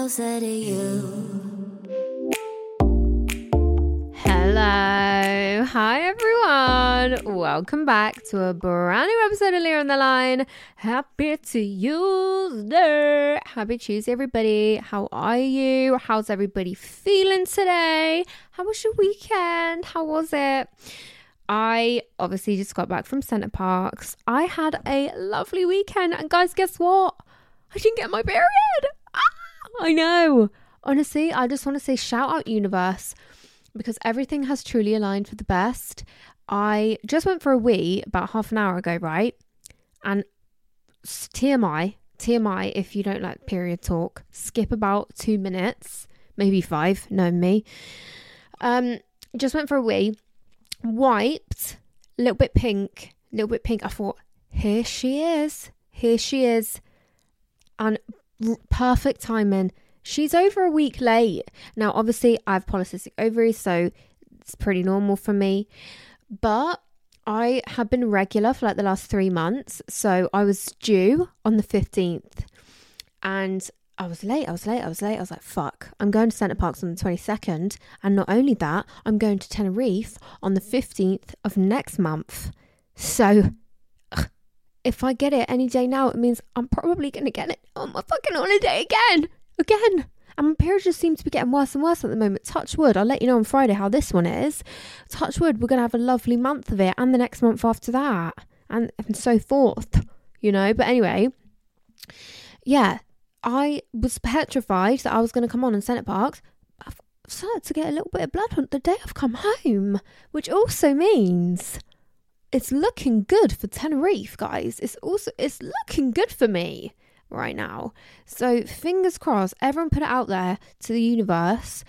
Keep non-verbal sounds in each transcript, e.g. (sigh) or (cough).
closer to you. Hello. Hi, everyone. Welcome back to a brand new episode of Leah on the Line. Happy Tuesday. Happy Tuesday, everybody. How are you? How's everybody feeling today? How was your weekend? How was it? I obviously just got back from Center Parcs. I had a lovely weekend. And guys, guess what? I didn't get my period. I know. Honestly, I just want to say shout out, universe because everything has truly aligned for the best. I just went for a wee about half an hour ago, right? And TMI, TMI, if you don't like period talk, skip about two minutes, maybe five, know me. Um, just went for a wee, wiped, a little bit pink, a little bit pink. I thought, here she is, here she is, and perfect timing. She's over a week late. Now, obviously, I have polycystic ovaries, so it's pretty normal for me. But I have been regular for like the last three months. So I was due on the 15th and I was late, I was late, I was late. I was like, fuck, I'm going to Center Parcs on the 22nd. And not only that, I'm going to Tenerife on the 15th of next month. So if I get it any day now, it means I'm probably going to get it on my fucking holiday again. Again. And my period just seems to be getting worse and worse at the moment. Touch wood. I'll let you know on Friday how this one is. Touch wood. We're going to have a lovely month of it and the next month after that. And, and so forth, you know. But anyway, yeah, I was petrified that I was going to come on and Center Parcs. I've started to get a little bit of blood on the day I've come home, which also means it's looking good for Tenerife, guys. It's also it's looking good for me right now. So fingers crossed, everyone put it out there to the universe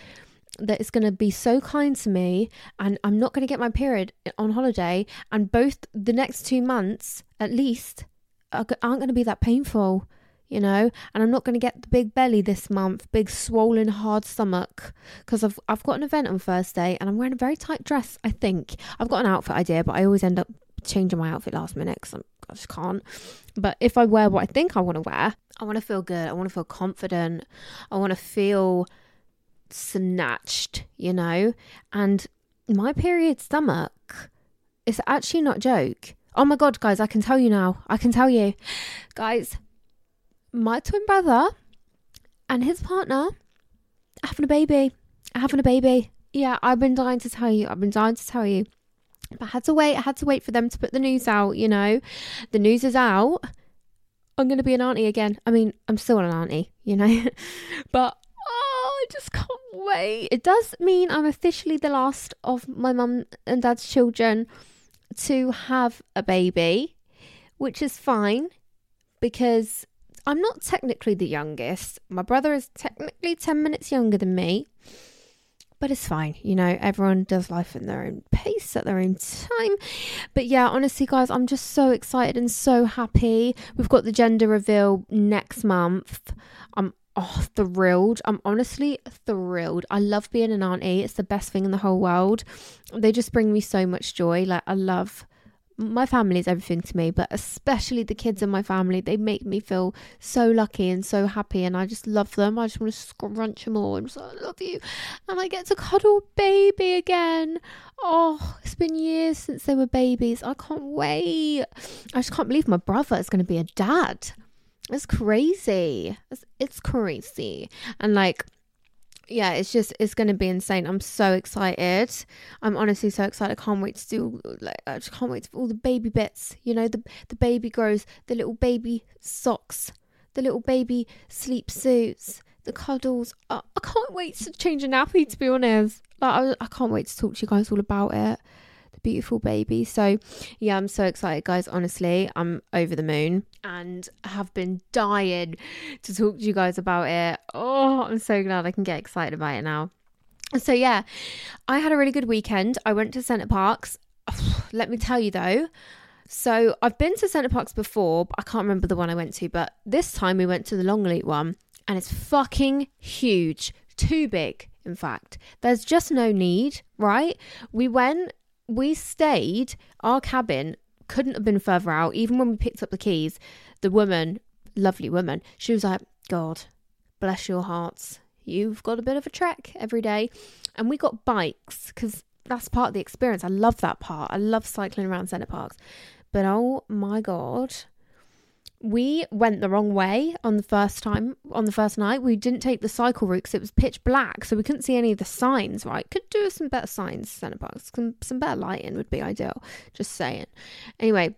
that it's going to be so kind to me and I'm not going to get my period on holiday and both the next 2 months at least aren't going to be that painful you know? And i'm not going to get the big belly this month big swollen hard stomach because I've, I've got an event on thursday and i'm wearing a very tight dress i think. I've got an outfit idea but i always end up changing my outfit last minute because i just can't. But if i wear what i think i want to wear i want to feel good. I want to feel confident. I want to feel snatched you know? And my period stomach is actually not joke. Oh my god guys i can tell you now. I can tell you. Guys my twin brother and his partner having a baby. Having a baby. Yeah, I've been dying to tell you. I've been dying to tell you. But I had to wait. I had to wait for them to put the news out, you know. The news is out. I'm going to be an auntie again. I mean, I'm still an auntie, you know. (laughs) but oh, I just can't wait. It does mean I'm officially the last of my mum and dad's children to have a baby, which is fine because I'm not technically the youngest. My brother is technically 10 minutes younger than me. But it's fine, you know, everyone does life in their own pace at their own time. But yeah, honestly, guys, I'm just so excited and so happy. We've got the gender reveal next month. I'm oh, thrilled. I'm honestly thrilled. I love being an auntie, it's the best thing in the whole world. They just bring me so much joy. Like, I love my family is everything to me, but especially the kids in my family, they make me feel so lucky and so happy, and I just love them. I just want to scrunch them all and just, I love you, and I get to cuddle baby again. Oh, it's been years since they were babies. I can't wait. I just can't believe my brother is going to be a dad. It's crazy. It's, it's crazy, and like yeah, it's just it's gonna be insane. I'm so excited. I'm honestly so excited. I can't wait to do like I just can't wait for all the baby bits. You know, the the baby grows, the little baby socks, the little baby sleep suits, the cuddles. I, I can't wait to change a nappy. To be honest, like I, I can't wait to talk to you guys all about it beautiful baby. So, yeah, I'm so excited, guys. Honestly, I'm over the moon and have been dying to talk to you guys about it. Oh, I'm so glad I can get excited about it now. So, yeah, I had a really good weekend. I went to Center Parcs. (sighs) Let me tell you though, so I've been to Center Parcs before, but I can't remember the one I went to. But this time we went to the Longleat one, and it's fucking huge, too big. In fact, there's just no need, right? We went we stayed, our cabin couldn't have been further out. Even when we picked up the keys, the woman, lovely woman, she was like, God, bless your hearts. You've got a bit of a trek every day. And we got bikes because that's part of the experience. I love that part. I love cycling around Center Parcs. But oh my God, we went the wrong way on the first time on the first night we didn't take the cycle route because it was pitch black so we couldn't see any of the signs right could do some better signs center parcs some, some better lighting would be ideal just saying anyway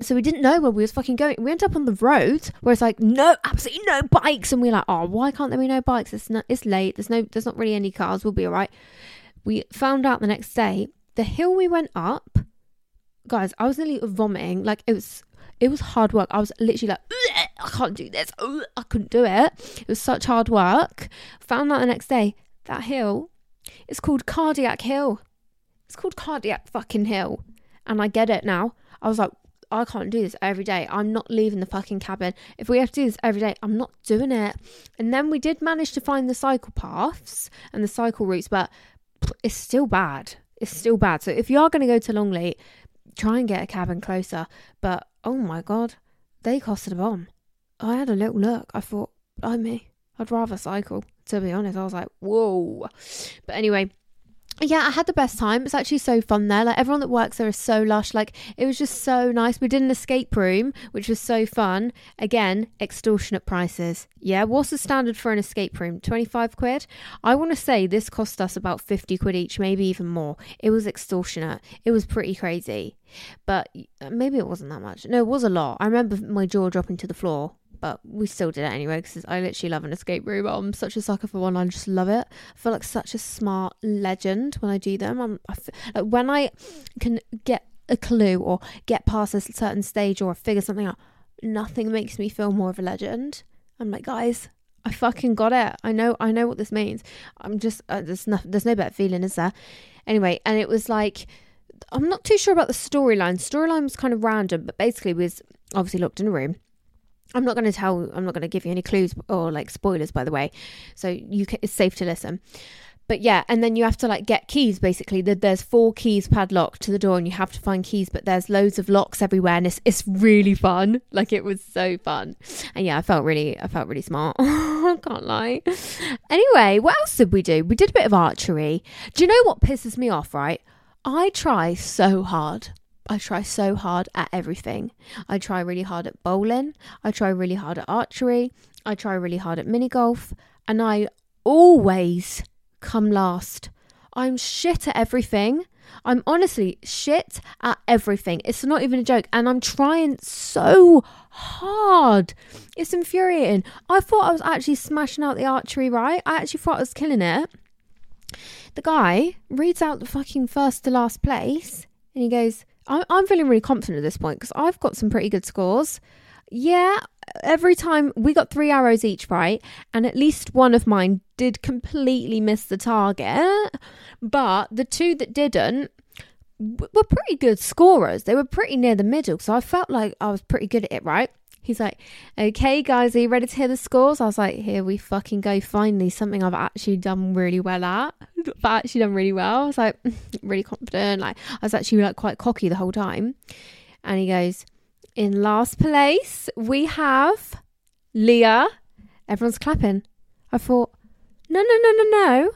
so we didn't know where we was fucking going. We went up on the road where it's like no, absolutely no bikes, and we're like, oh, why can't there be no bikes? It's not, it's late. There's no, there's not really any cars. We'll be all right. We found out the next day the hill we went up, guys. I was nearly vomiting. Like it was it was hard work. I was literally like, I can't do this. I couldn't do it. It was such hard work. Found out the next day that hill is called Cardiac Hill. It's called Cardiac fucking Hill. And I get it now. I was like, I can't do this every day. I'm not leaving the fucking cabin. If we have to do this every day, I'm not doing it. And then we did manage to find the cycle paths and the cycle routes, but it's still bad. It's still bad. So if you are going to go to Longleat, try and get a cabin closer. But oh my god, they costed a bomb. I had a little look. I thought, I me, I'd rather cycle. To be honest, I was like, whoa. But anyway, yeah, I had the best time. It's actually so fun there. Like everyone that works there is so lush. Like it was just so nice. We did an escape room, which was so fun. Again, extortionate prices. Yeah, what's the standard for an escape room? 25 quid? I want to say this cost us about 50 quid each, maybe even more. It was extortionate. It was pretty crazy. But uh, maybe it wasn't that much. No, it was a lot. I remember my jaw dropping to the floor but we still did it anyway because I literally love an escape room. I'm such a sucker for one. I just love it. I feel like such a smart legend when I do them. I'm I feel, like when I can get a clue or get past a certain stage or figure something out. Nothing makes me feel more of a legend. I'm like, guys, I fucking got it. I know, I know what this means. I'm just uh, there's no there's no better feeling, is there? Anyway, and it was like I'm not too sure about the storyline. Storyline was kind of random, but basically was obviously locked in a room I'm not going to tell, I'm not going to give you any clues or like spoilers, by the way. So you can, it's safe to listen. But yeah, and then you have to like get keys basically. There's four keys padlocked to the door, and you have to find keys, but there's loads of locks everywhere, and it's it's really fun. (laughs) Like it was so fun, and yeah, I felt really I felt really smart. I (laughs) can't lie. Anyway, what else did we do? We did a bit of archery. Do you know what pisses me off? Right, I try so hard I try so hard at everything. I try really hard at bowling. I try really hard at archery. I try really hard at mini golf. And I always come last. I'm shit at everything. I'm honestly shit at everything. It's not even a joke. And I'm trying so hard. It's infuriating. I thought I was actually smashing out the archery right. I actually thought I was killing it. The guy reads out the fucking first to last place and he goes, I'm feeling really confident at this point because I've got some pretty good scores. Yeah, every time we got three arrows each, right? And at least one of mine did completely miss the target. But the two that didn't were pretty good scorers. They were pretty near the middle. So I felt like I was pretty good at it, right? He's like, okay, guys, are you ready to hear the scores? I was like, here we fucking go. Finally, something I've actually done really well at. I've actually done really well. I was like, (laughs) really confident. Like, I was actually like quite cocky the whole time. And he goes, in last place, we have Leah. Everyone's clapping. I thought, no, no, no, no, no.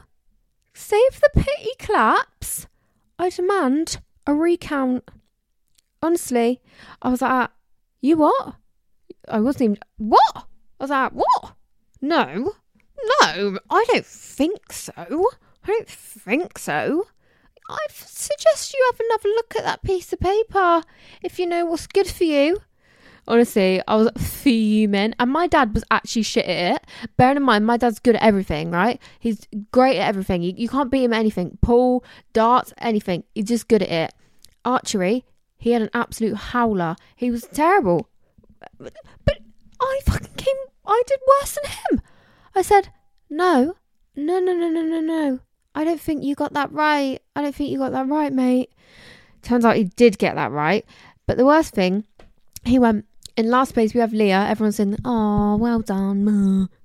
Save the pity claps. I demand a recount. Honestly, I was like, you what? I wasn't even, what? I was like, what? No, no, I don't think so. I don't think so. I suggest you have another look at that piece of paper if you know what's good for you. Honestly, I was fuming. And my dad was actually shit at it. Bearing in mind, my dad's good at everything, right? He's great at everything. You, you can't beat him at anything. Pool, darts, anything. He's just good at it. Archery, he had an absolute howler. He was terrible. But, but I fucking came, I did worse than him. I said, no, no, no, no, no, no, no. I don't think you got that right. I don't think you got that right, mate. Turns out he did get that right. But the worst thing, he went, in last place we have Leah. Everyone's saying, oh, well done.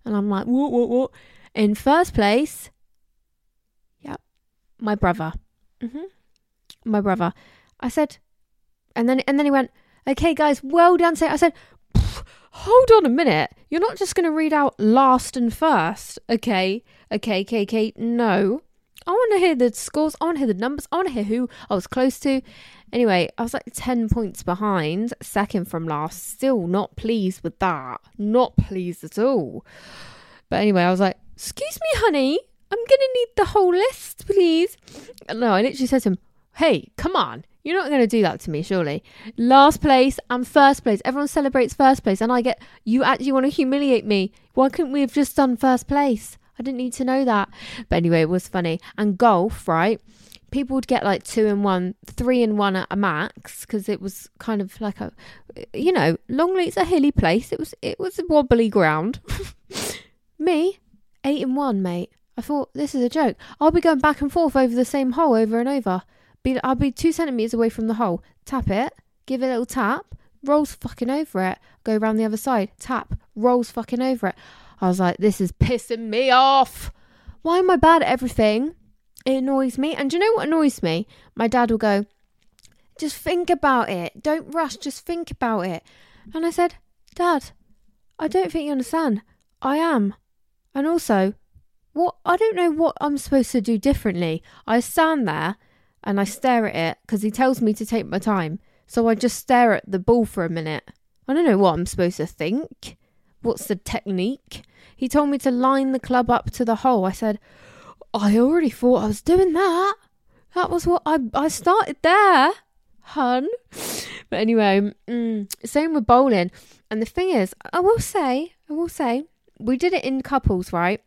And I'm like, what, what, what? In first place, yeah, my brother. Mm-hmm. My brother. I said, and then and then he went, okay, guys, well done. I said, hold on a minute. You're not just going to read out last and first. Okay, okay, okay, okay. No. I want to hear the scores. I want to hear the numbers. I want to hear who I was close to. Anyway, I was like 10 points behind, second from last. Still not pleased with that. Not pleased at all. But anyway, I was like, Excuse me, honey. I'm going to need the whole list, please. No, I literally said to him, Hey, come on. You're not going to do that to me, surely. Last place and first place. Everyone celebrates first place, and I get, You actually want to humiliate me. Why couldn't we have just done first place? I didn't need to know that. But anyway, it was funny. And golf, right? People would get like two and one, three and one at a max because it was kind of like a, you know, Longleat's a hilly place. It was it was a wobbly ground. (laughs) Me, eight and one, mate. I thought this is a joke. I'll be going back and forth over the same hole over and over. Be I'll be two centimeters away from the hole. Tap it, give it a little tap, rolls fucking over it. Go around the other side, tap, rolls fucking over it. I was like, this is pissing me off. Why am I bad at everything? It annoys me. And do you know what annoys me? My dad will go, just think about it. Don't rush. Just think about it. And I said, Dad, I don't think you understand. I am. And also, what I don't know what I'm supposed to do differently. I stand there and I stare at it because he tells me to take my time. So I just stare at the ball for a minute. I don't know what I'm supposed to think. What's the technique? He told me to line the club up to the hole. I said, I already thought I was doing that. That was what I I started there, hun. But anyway, mm, same with bowling. And the thing is, I will say, I will say, we did it in couples, right?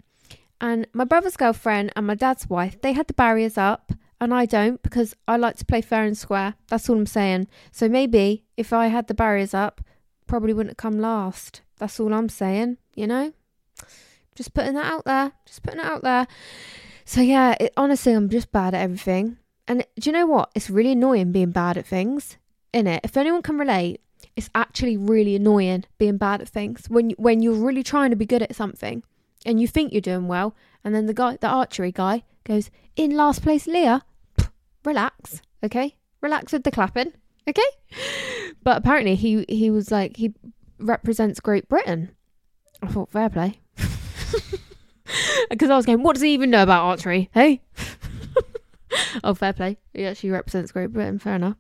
And my brother's girlfriend and my dad's wife, they had the barriers up, and I don't because I like to play fair and square. That's all I'm saying. So maybe if I had the barriers up, probably wouldn't have come last. That's all I'm saying, you know? Just putting that out there. Just putting it out there. So yeah, it, honestly, I'm just bad at everything. And do you know what? It's really annoying being bad at things, in it. If anyone can relate, it's actually really annoying being bad at things when you, when you're really trying to be good at something and you think you're doing well, and then the guy, the archery guy, goes in last place, Leah. Relax, okay? Relax with the clapping, okay? But apparently he he was like he represents Great Britain. I thought fair play. (laughs) Because I was going, what does he even know about archery? Hey? (laughs) oh, fair play. He actually represents Great Britain. Fair enough.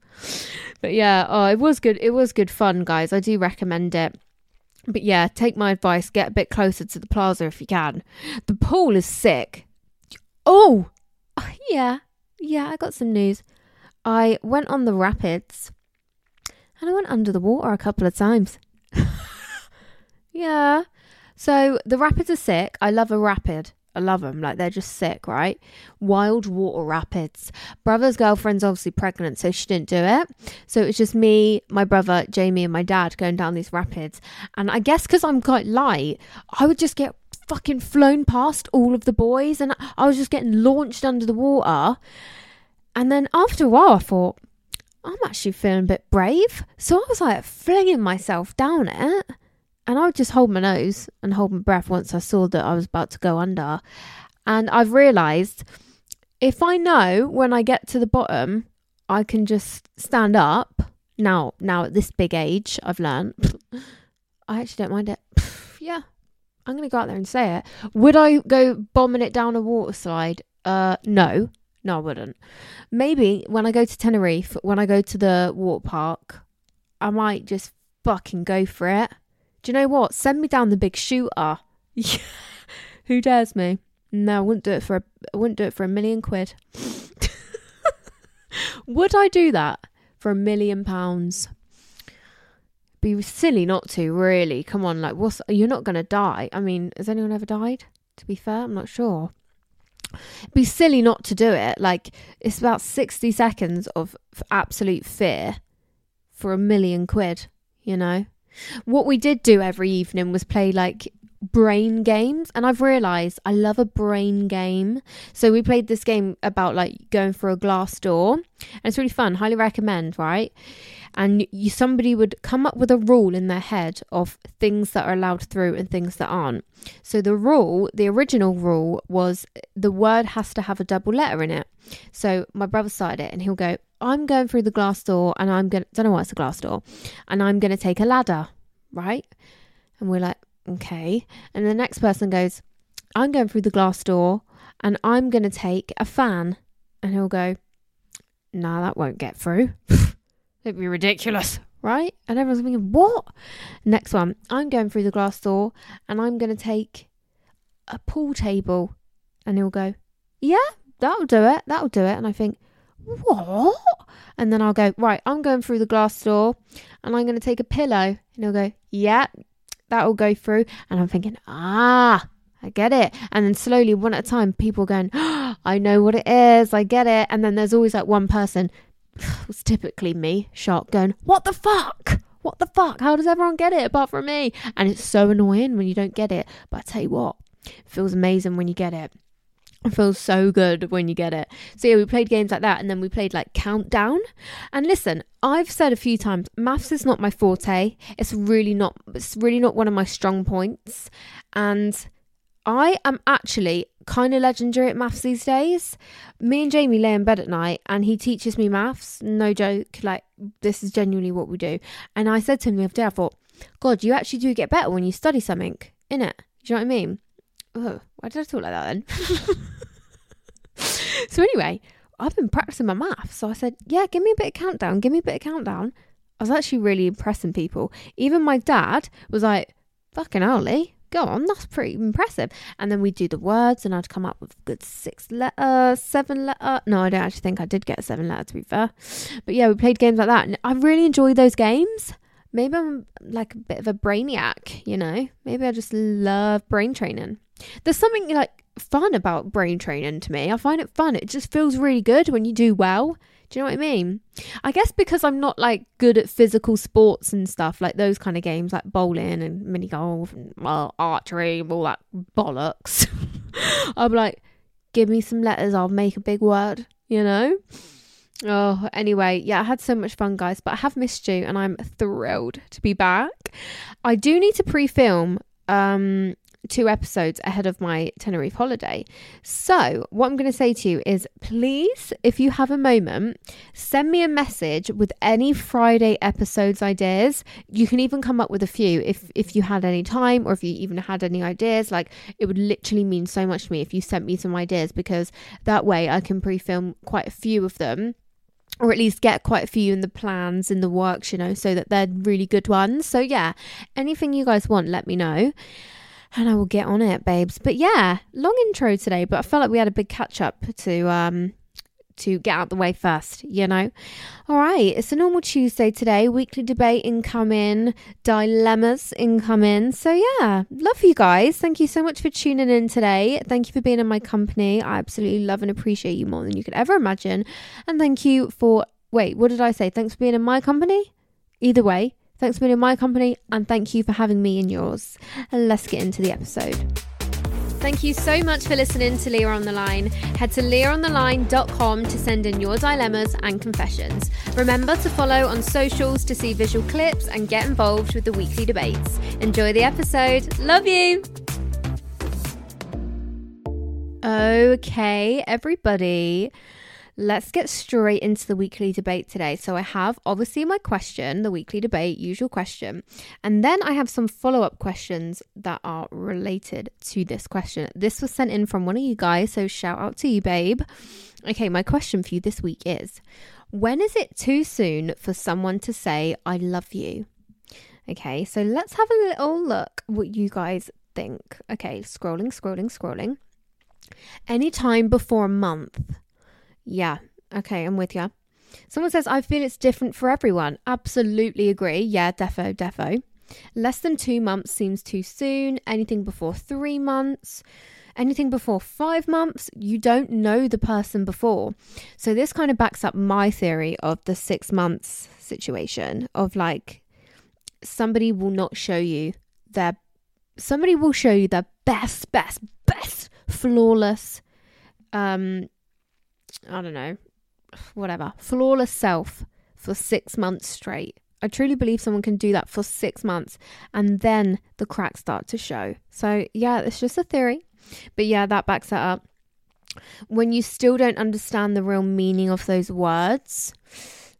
But yeah, oh, it was good. It was good fun, guys. I do recommend it. But yeah, take my advice. Get a bit closer to the plaza if you can. The pool is sick. Oh! oh, yeah. Yeah, I got some news. I went on the rapids and I went under the water a couple of times. (laughs) yeah. So the rapids are sick. I love a rapid. I love them. Like they're just sick, right? Wild water rapids. Brother's girlfriend's obviously pregnant, so she didn't do it. So it was just me, my brother, Jamie, and my dad going down these rapids. And I guess because I'm quite light, I would just get fucking flown past all of the boys and I was just getting launched under the water. And then after a while, I thought, I'm actually feeling a bit brave. So I was like flinging myself down it and I would just hold my nose and hold my breath once I saw that I was about to go under. And I've realised if I know when I get to the bottom, I can just stand up. Now, now at this big age, I've learned. (laughs) I actually don't mind it. (laughs) yeah, I'm gonna go out there and say it. Would I go bombing it down a water slide? Uh, no, no, I wouldn't. Maybe when I go to Tenerife, when I go to the water park, I might just fucking go for it. Do you know what? Send me down the big shooter. (laughs) Who dares me? No, I wouldn't do it for a, I wouldn't do it for a million quid. (laughs) Would I do that for a million pounds? Be silly not to, really. Come on, like, what's you're not gonna die. I mean, has anyone ever died? To be fair, I'm not sure. Be silly not to do it. Like, it's about 60 seconds of absolute fear for a million quid, you know? What we did do every evening was play like brain games and I've realized I love a brain game. So we played this game about like going through a glass door and it's really fun. Highly recommend, right? And you somebody would come up with a rule in their head of things that are allowed through and things that aren't. So the rule, the original rule was the word has to have a double letter in it. So my brother started it and he'll go, I'm going through the glass door and I'm gonna don't know why it's a glass door and I'm gonna take a ladder, right? And we're like, okay. And the next person goes, I'm going through the glass door and I'm to take a fan. And he'll go, nah, that won't get through. (laughs) It'd be ridiculous, right? And everyone's thinking, what? Next one, I'm going through the glass door and I'm going to take a pool table. And he'll go, yeah, that'll do it. That'll do it. And I think, what? And then I'll go, right, I'm going through the glass door and I'm going to take a pillow. And he'll go, yeah, that'll go through. And I'm thinking, ah, I get it. And then slowly, one at a time, people going, oh, (gasps) I know what it is. I get it. And then there's always like one person, (sighs) it's typically me, shocked, going, what the fuck? What the fuck? How does everyone get it apart from me? And it's so annoying when you don't get it. But I tell you what, it feels amazing when you get it. It feels so good when you get it. So yeah, we played games like that and then we played like countdown. And listen, I've said a few times, maths is not my forte. It's really not it's really not one of my strong points. And I am actually kind of legendary at maths these days. Me and Jamie lay in bed at night and he teaches me maths. No joke. Like this is genuinely what we do. And I said to him the other day, I thought, God, you actually do get better when you study something, innit? Do you know what I mean? Oh, why did I talk like that then? (laughs) so anyway, I've been practicing my maths. So I said, yeah, give me a bit of countdown. Give me a bit of countdown. I was actually really impressing people. Even my dad was like, fucking hell, Lee, go on, that's pretty impressive. And then we'd do the words and I'd come up with good six letter, seven letter. No, I don't actually think I did get a seven letter to be fair. But yeah, we played games like that. And I really enjoy those games maybe I'm like a bit of a brainiac, you know? Maybe I just love brain training. There's something like fun about brain training to me. I find it fun. It just feels really good when you do well. Do you know what I mean? I guess because I'm not like good at physical sports and stuff, like those kind of games like bowling and mini golf and well, archery and all that bollocks. (laughs) I'm like, give me some letters, I'll make a big word, you know? Oh, anyway, yeah, I had so much fun, guys, but I have missed you and I'm thrilled to be back. I do need to pre film um, two episodes ahead of my Tenerife holiday. So, what I'm going to say to you is please, if you have a moment, send me a message with any Friday episodes ideas. You can even come up with a few if if you had any time or if you even had any ideas. Like it would literally mean so much to me if you sent me some ideas because that way I can pre-film quite a few of them or at least get quite a few in the plans in the works, you know, so that they're really good ones. So yeah, anything you guys want, let me know. And I will get on it, babes. But yeah, long intro today, but I felt like we had a big catch up to um to get out the way first, you know? All right, it's a normal Tuesday today, weekly debate incoming, dilemmas incoming. So, yeah, love you guys. Thank you so much for tuning in today. Thank you for being in my company. I absolutely love and appreciate you more than you could ever imagine. And thank you for, wait, what did I say? Thanks for being in my company? Either way, thanks for being in my company and thank you for having me in yours. And let's get into the episode. Thank you so much for listening to Leah on the Line. Head to leahontheline.com to send in your dilemmas and confessions. Remember to follow on socials to see visual clips and get involved with the weekly debates. Enjoy the episode. Love you. Okay, everybody. Let's get straight into the weekly debate today. So, I have obviously my question, the weekly debate, usual question, and then I have some follow up questions that are related to this question. This was sent in from one of you guys, so shout out to you, babe. Okay, my question for you this week is When is it too soon for someone to say, I love you? Okay, so let's have a little look what you guys think. Okay, scrolling, scrolling, scrolling. Anytime before a month yeah. Okay, I'm with you. Someone says, I feel it's different for everyone. Absolutely agree. Yeah, defo, defo. Less than two months seems too soon. Anything before three months, anything before five months, you don't know the person before. So, this kind of backs up my theory of the six months situation of like somebody will not show you their, somebody will show you their best, best, best, flawless, um, I don't know, whatever, flawless self for six months straight. I truly believe someone can do that for six months and then the cracks start to show. So, yeah, it's just a theory. But yeah, that backs that up. When you still don't understand the real meaning of those words,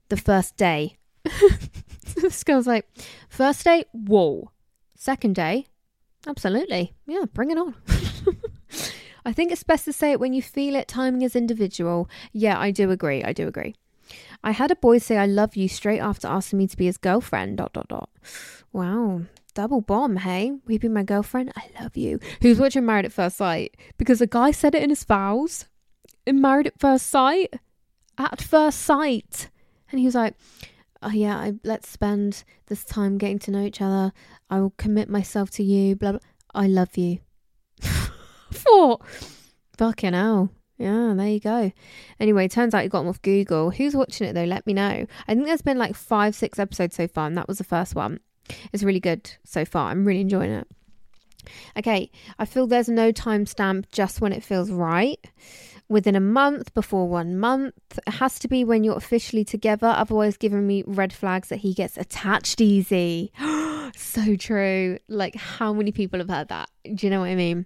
the first day. (laughs) this girl's like, first day, whoa. Second day, absolutely. Yeah, bring it on. (laughs) I think it's best to say it when you feel it. Timing is individual. Yeah, I do agree. I do agree. I had a boy say I love you straight after asking me to be his girlfriend. Dot dot dot. Wow, double bomb, hey? Will you be my girlfriend? I love you. Who's watching Married at First Sight? Because a guy said it in his vows. In Married at First Sight, at first sight, and he was like, "Oh yeah, I, let's spend this time getting to know each other. I will commit myself to you. Blah blah. I love you." Thought, fucking hell. Yeah, there you go. Anyway, turns out you got them off Google. Who's watching it though? Let me know. I think there's been like five, six episodes so far, and that was the first one. It's really good so far. I'm really enjoying it. Okay, I feel there's no timestamp just when it feels right. Within a month, before one month. It has to be when you're officially together, otherwise, giving me red flags that he gets attached easy. (gasps) so true. Like, how many people have heard that? Do you know what I mean?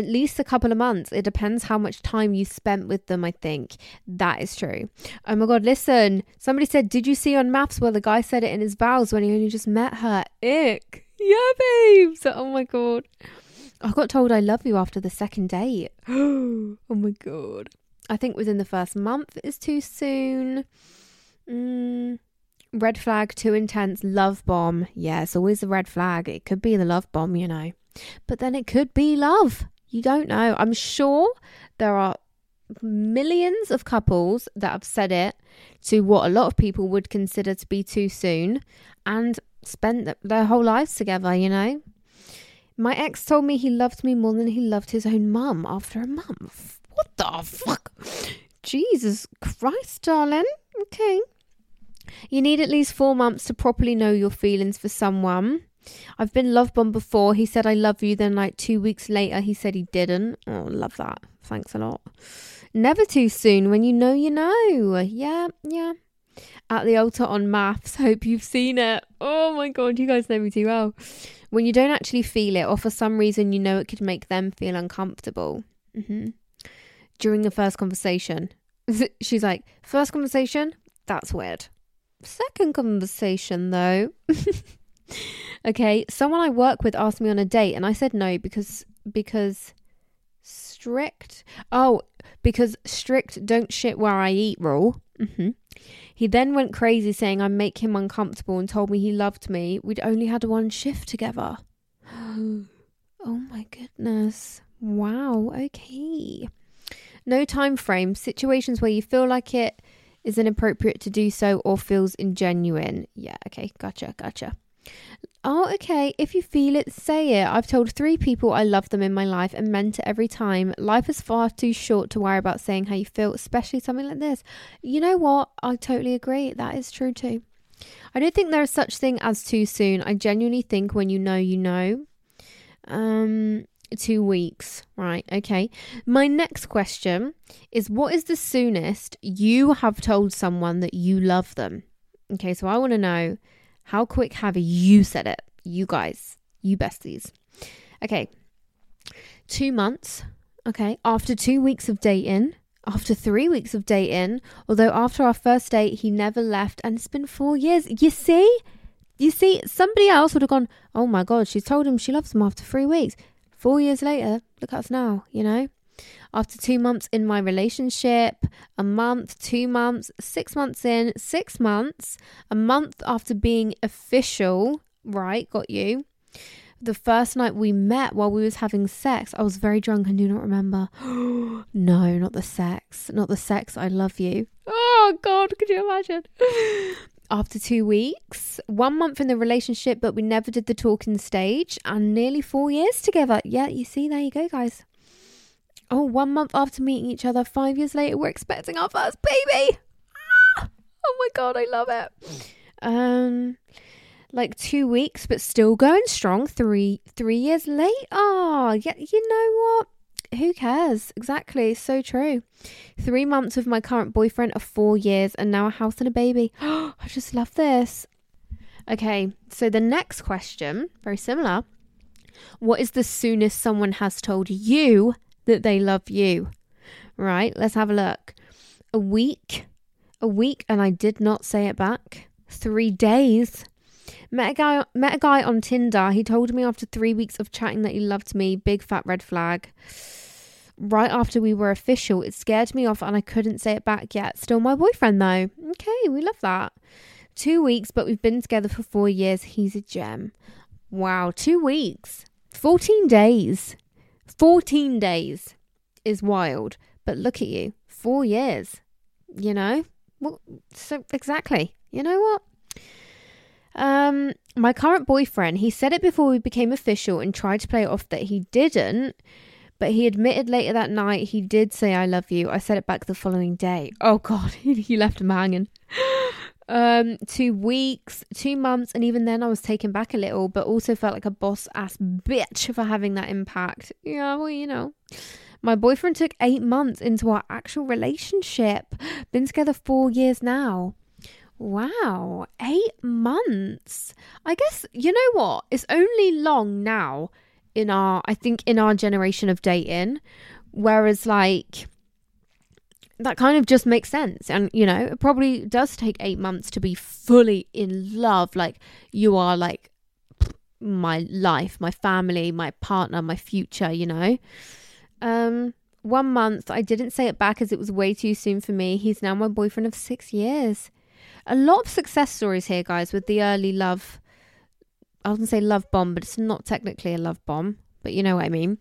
At least a couple of months. It depends how much time you spent with them, I think. That is true. Oh my God, listen. Somebody said, Did you see on MAFS where the guy said it in his vows when he only just met her? Ick. Yeah, babes. Oh my God. I got told I love you after the second date. (gasps) oh my God. I think within the first month is too soon. Mm, red flag, too intense, love bomb. Yeah, it's always a red flag. It could be the love bomb, you know. But then it could be love. You don't know. I'm sure there are millions of couples that have said it to what a lot of people would consider to be too soon and spent their whole lives together, you know? My ex told me he loved me more than he loved his own mum after a month. What the fuck? Jesus Christ, darling. Okay. You need at least four months to properly know your feelings for someone. I've been love bombed before. He said I love you, then like two weeks later he said he didn't. Oh, love that. Thanks a lot. Never too soon. When you know, you know. Yeah, yeah. At the altar on MAFS. (laughs) Hope you've seen it. Oh my god, you guys know me too well. When you don't actually feel it, or for some reason you know it could make them feel uncomfortable. Mm-hmm. During the first conversation, (laughs) she's like, First conversation? That's weird. Second conversation, though. (laughs) okay, someone I work with asked me on a date and I said no because because strict. Oh, because strict don't shit where I eat rule. Mm-hmm. He then went crazy saying I make him uncomfortable and told me he loved me. We'd only had one shift together. (gasps) oh my goodness. Wow. Okay. No time frame. Situations where you feel like it is inappropriate to do so or feels ingenuine. Yeah, okay. Gotcha. Gotcha. Oh, okay. If you feel it, say it. I've told three people I love them in my life and meant it every time. Life is far too short to worry about saying how you feel, especially something like this. You know what? I totally agree. That is true too. I don't think there is such thing as too soon. I genuinely think when you know, you know. Um, two weeks. Right. Okay. My next question is what is the soonest you have told someone that you love them? Okay. So I want to know how quick have you said it? You guys, you besties. Okay. Two months. Okay. After two weeks of dating, after three weeks of dating, although after our first date, he never left and it's been four years. You see? You see, somebody else would have gone, oh my God, she's told him she loves him after three weeks. Four years later, look at us now, you know? After two months in my relationship, a month, two months, six months in, six months, a month after being official, right? Got you. The first night we met while we was having sex, I was very drunk and do not remember. (gasps) no, not the sex. Not the sex. I love you. Oh God, could you imagine? (gasps) after two weeks, one month in the relationship, but we never did the talking stage, and nearly four years together. Yeah, you see, there you go, guys. Oh, one month after meeting each other, five years later, we're expecting our first baby. Ah! Oh my god, I love it. Um, like two weeks, but still going strong. Three three years later. Yeah, you know what? who cares? Exactly. So true. Three months with my current boyfriend are four years and now a house and a baby. (gasps) I just love this. Okay, so the next question, very similar. What is the soonest someone has told you that they love you? Right, let's have a look. A week, a week, and I did not say it back. Three days. Met a guy met a guy on Tinder. He told me after three weeks of chatting that he loved me. Big fat red flag right after we were official, it scared me off and I couldn't say it back yet. Still my boyfriend though. Okay, we love that. Two weeks, but we've been together for four years. He's a gem. Wow, two weeks. 14 days. 14 days is wild. But look at you. Four years. You know? Well, so exactly. You know what? Um, my current boyfriend, he said it before we became official and tried to play it off that he didn't. But he admitted later that night he did say, I love you. I said it back the following day. Oh, God, (laughs) he left him hanging. Um, two weeks, two months, and even then I was taken back a little, but also felt like a boss ass bitch for having that impact. Yeah, well, you know. My boyfriend took eight months into our actual relationship. Been together four years now. Wow, eight months. I guess, you know what? It's only long now in our I think in our generation of dating whereas like that kind of just makes sense. And you know it probably does take 8 months to be fully in love. Like you are like my life my family my partner my future you know? Um one month I didn't say it back as it was way too soon for me. He's now my boyfriend of 6 years. A lot of success stories here guys with the early love I wouldn't say love bomb, but it's not technically a love bomb, but you know what I mean.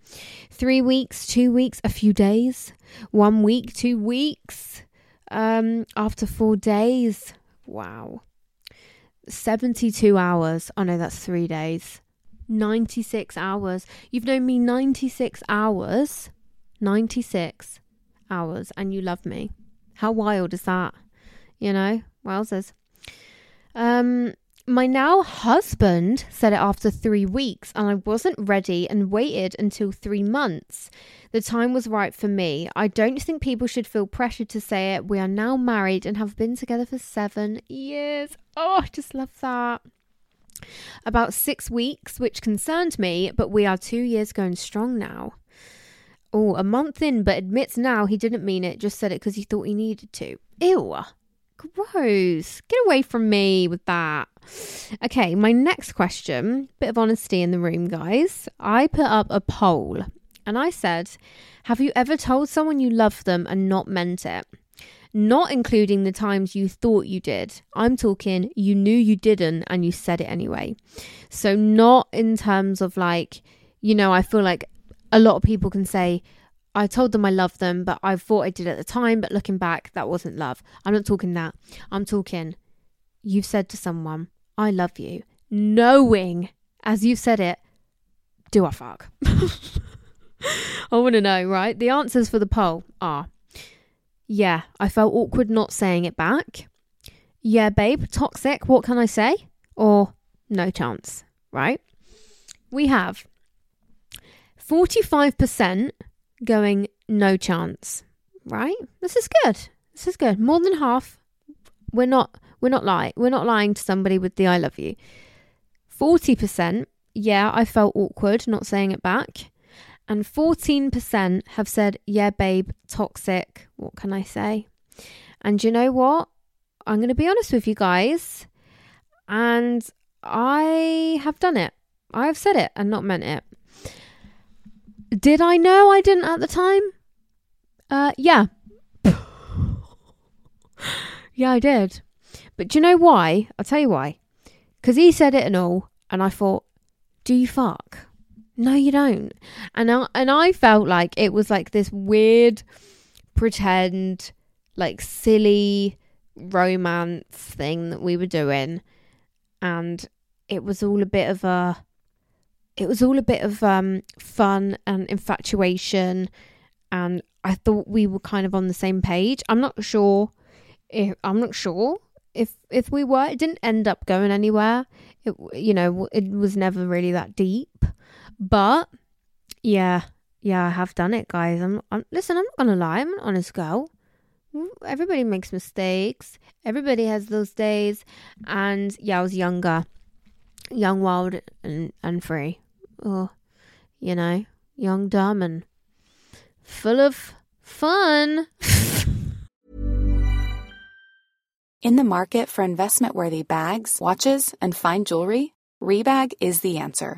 Three weeks, two weeks, a few days, one week, two weeks, um, after four days. Wow. 72 hours. Oh no, that's three days. 96 hours. You've known me 96 hours. 96 hours, and you love me. How wild is that? You know, wowzers. Um, my now husband said it after three weeks, and I wasn't ready and waited until three months. The time was right for me. I don't think people should feel pressured to say it. We are now married and have been together for seven years. Oh, I just love that. About six weeks, which concerned me, but we are two years going strong now. Oh, a month in, but admits now he didn't mean it, just said it because he thought he needed to. Ew. Gross. Get away from me with that. Okay, my next question, bit of honesty in the room, guys. I put up a poll and I said, Have you ever told someone you love them and not meant it? Not including the times you thought you did. I'm talking you knew you didn't and you said it anyway. So, not in terms of like, you know, I feel like a lot of people can say, I told them I loved them, but I thought I did at the time, but looking back, that wasn't love. I'm not talking that. I'm talking you've said to someone, I love you, knowing, as you've said it, do I fuck? (laughs) I want to know, right? The answers for the poll are yeah, I felt awkward not saying it back. Yeah, babe, toxic, what can I say? Or no chance, right? We have 45% going no chance, right? This is good. This is good. More than half. We're not we're not lying. We're not lying to somebody with the I love you. 40%, yeah, I felt awkward not saying it back. And 14% have said, yeah, babe, toxic. What can I say? And you know what? I'm going to be honest with you guys. And I have done it. I have said it and not meant it. Did I know I didn't at the time? Uh, yeah. (laughs) yeah, I did. But do you know why? I'll tell you why. Because he said it and all, and I thought, do you fuck? No, you don't. And I, and I felt like it was like this weird pretend, like silly romance thing that we were doing. And it was all a bit of a it was all a bit of um, fun and infatuation and I thought we were kind of on the same page. I'm not sure if I'm not sure if if we were. It didn't end up going anywhere. It you know it was never really that deep. But yeah, yeah, I have done it, guys. I'm, I'm listen. I'm not gonna lie. I'm an honest girl. Everybody makes mistakes. Everybody has those days. And yeah, I was younger, young, wild, and and free. Or you know, young, dumb, and full of fun. (laughs) In the market for investment worthy bags, watches, and fine jewelry, Rebag is the answer.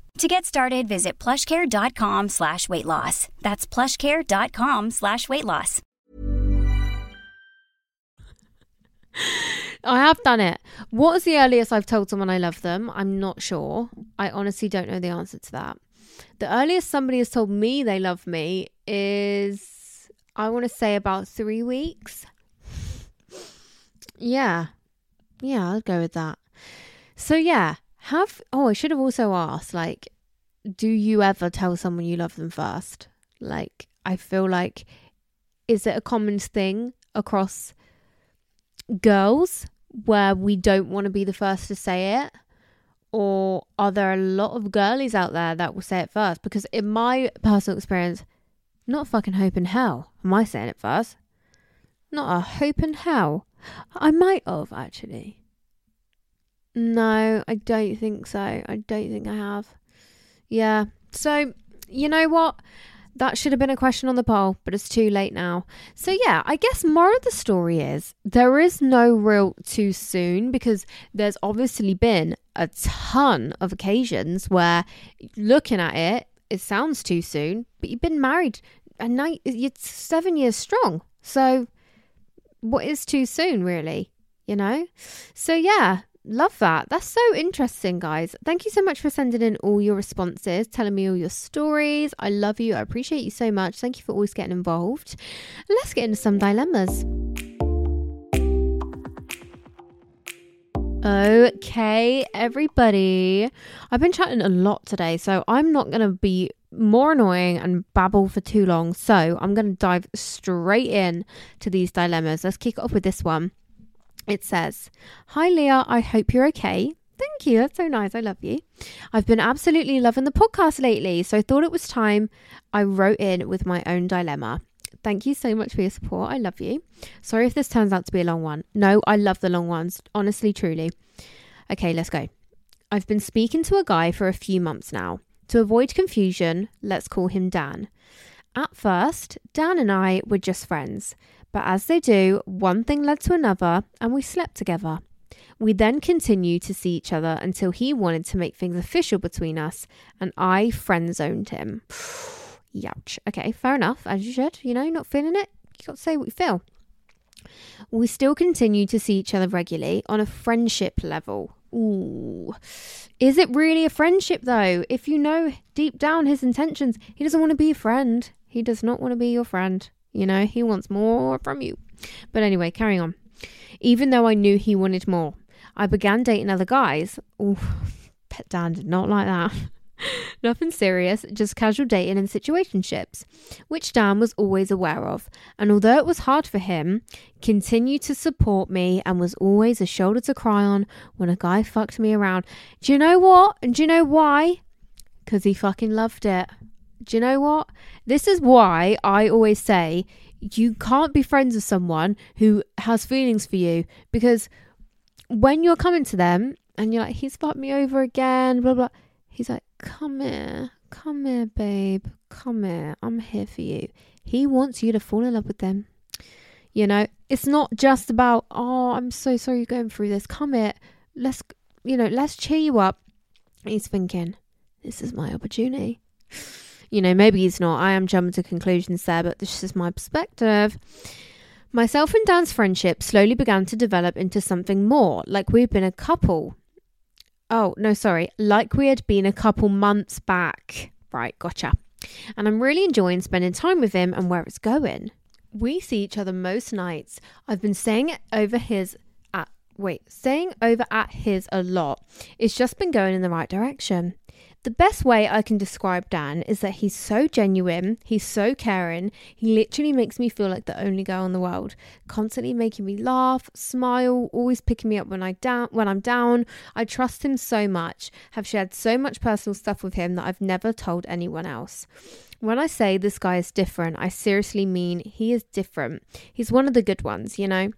To get started, visit plushcare.com slash weight loss. That's plushcare.com slash weight loss. I have done it. What is the earliest I've told someone I love them? I'm not sure. I honestly don't know the answer to that. The earliest somebody has told me they love me is, I want to say, about three weeks. Yeah. Yeah, I'll go with that. So, yeah, have, oh, I should have also asked, like, do you ever tell someone you love them first? Like, I feel like, is it a common thing across girls where we don't want to be the first to say it? Or are there a lot of girlies out there that will say it first? Because in my personal experience, not fucking hope in hell am I saying it first. Not a hope in hell. I might have actually. No, I don't think so. I don't think I have. Yeah. So, you know what? That should have been a question on the poll, but it's too late now. So, yeah, I guess more of the story is there is no real too soon because there's obviously been a ton of occasions where looking at it, it sounds too soon, but you've been married and now it's seven years strong. So, what is too soon, really? you know? So, yeah, love that. That's so interesting, guys. Thank you so much for sending in all your responses, telling me all your stories. I love you. I appreciate you so much. Thank you for always getting involved. Let's get into some dilemmas. Okay, everybody. I've been chatting a lot today, so I'm not going to be more annoying and babble for too long. So I'm going to dive straight in to these dilemmas. Let's kick off with this one. It says, Hi, Leah. I hope you're okay. Thank you. That's so nice. I love you. I've been absolutely loving the podcast lately, so I thought it was time I wrote in with my own dilemma. Thank you so much for your support. I love you. Sorry if this turns out to be a long one. No, I love the long ones. Honestly, truly. Okay, let's go. I've been speaking to a guy for a few months now. To avoid confusion, let's call him Dan. At first, Dan and I were just friends, but as they do, one thing led to another and we slept together. We then continued to see each other until he wanted to make things official between us and I friend zoned him. (sighs) Youch. Okay, fair enough, as you should. You know, not feeling it, you got to say what you feel. We still continue to see each other regularly on a friendship level. Ooh. Is it really a friendship though? If you know deep down his intentions, he doesn't want to be a friend. He does not want to be your friend. You know, he wants more from you. But anyway, carrying on. Even though I knew he wanted more, I began dating other guys. Ooh, Pet Dan did not like that. (laughs) Nothing serious, just casual dating and situationships, which Dan was always aware of. And although it was hard for him, continued to support me and was always a shoulder to cry on when a guy fucked me around. Do you know what? And do you know why? Because he fucking loved it. Do you know what? This is why I always say you can't be friends with someone who has feelings for you because when you're coming to them and you're like, he's fucked me over again, blah, blah, he's like, come here, come here, babe, come here, I'm here for you. He wants you to fall in love with them. You know, it's not just about, oh, I'm so sorry you're going through this. Come here, let's, you know, let's cheer you up. He's thinking, this is my opportunity. You know, maybe he's not. I am jumping to conclusions there, but this is my perspective. Myself and Dan's friendship slowly began to develop into something more, like we've been a couple. Oh, no, sorry, like we had been a couple months back. Right, gotcha. And I'm really enjoying spending time with him and where it's going. We see each other most nights. I've been staying over his at wait, staying over at his a lot. It's just been going in the right direction. The best way I can describe Dan is that he's so genuine, he's so caring, he literally makes me feel like the only girl in the world, constantly making me laugh, smile, always picking me up when I down when I'm down. I trust him so much, have shared so much personal stuff with him that I've never told anyone else. When I say this guy is different, I seriously mean he is different. He's one of the good ones, you know?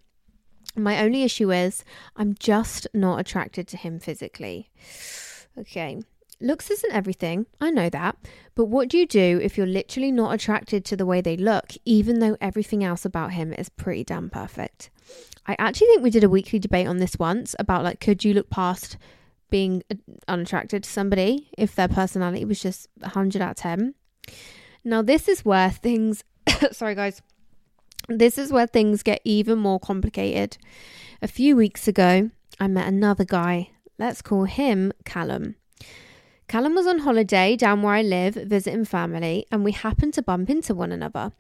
My only issue is I'm just not attracted to him physically. Okay, Looks isn't everything, I know that, but what do you do if you're literally not attracted to the way they look, even though everything else about him is pretty damn perfect? I actually think we did a weekly debate on this once about like, could you look past being uh, unattracted to somebody if their personality was just 100 out of 10? Now, this is where things, (coughs) sorry guys, this is where things get even more complicated. A few weeks ago, I met another guy. Let's call him Callum. Callum was on holiday down where I live, visiting family, and we happened to bump into one another.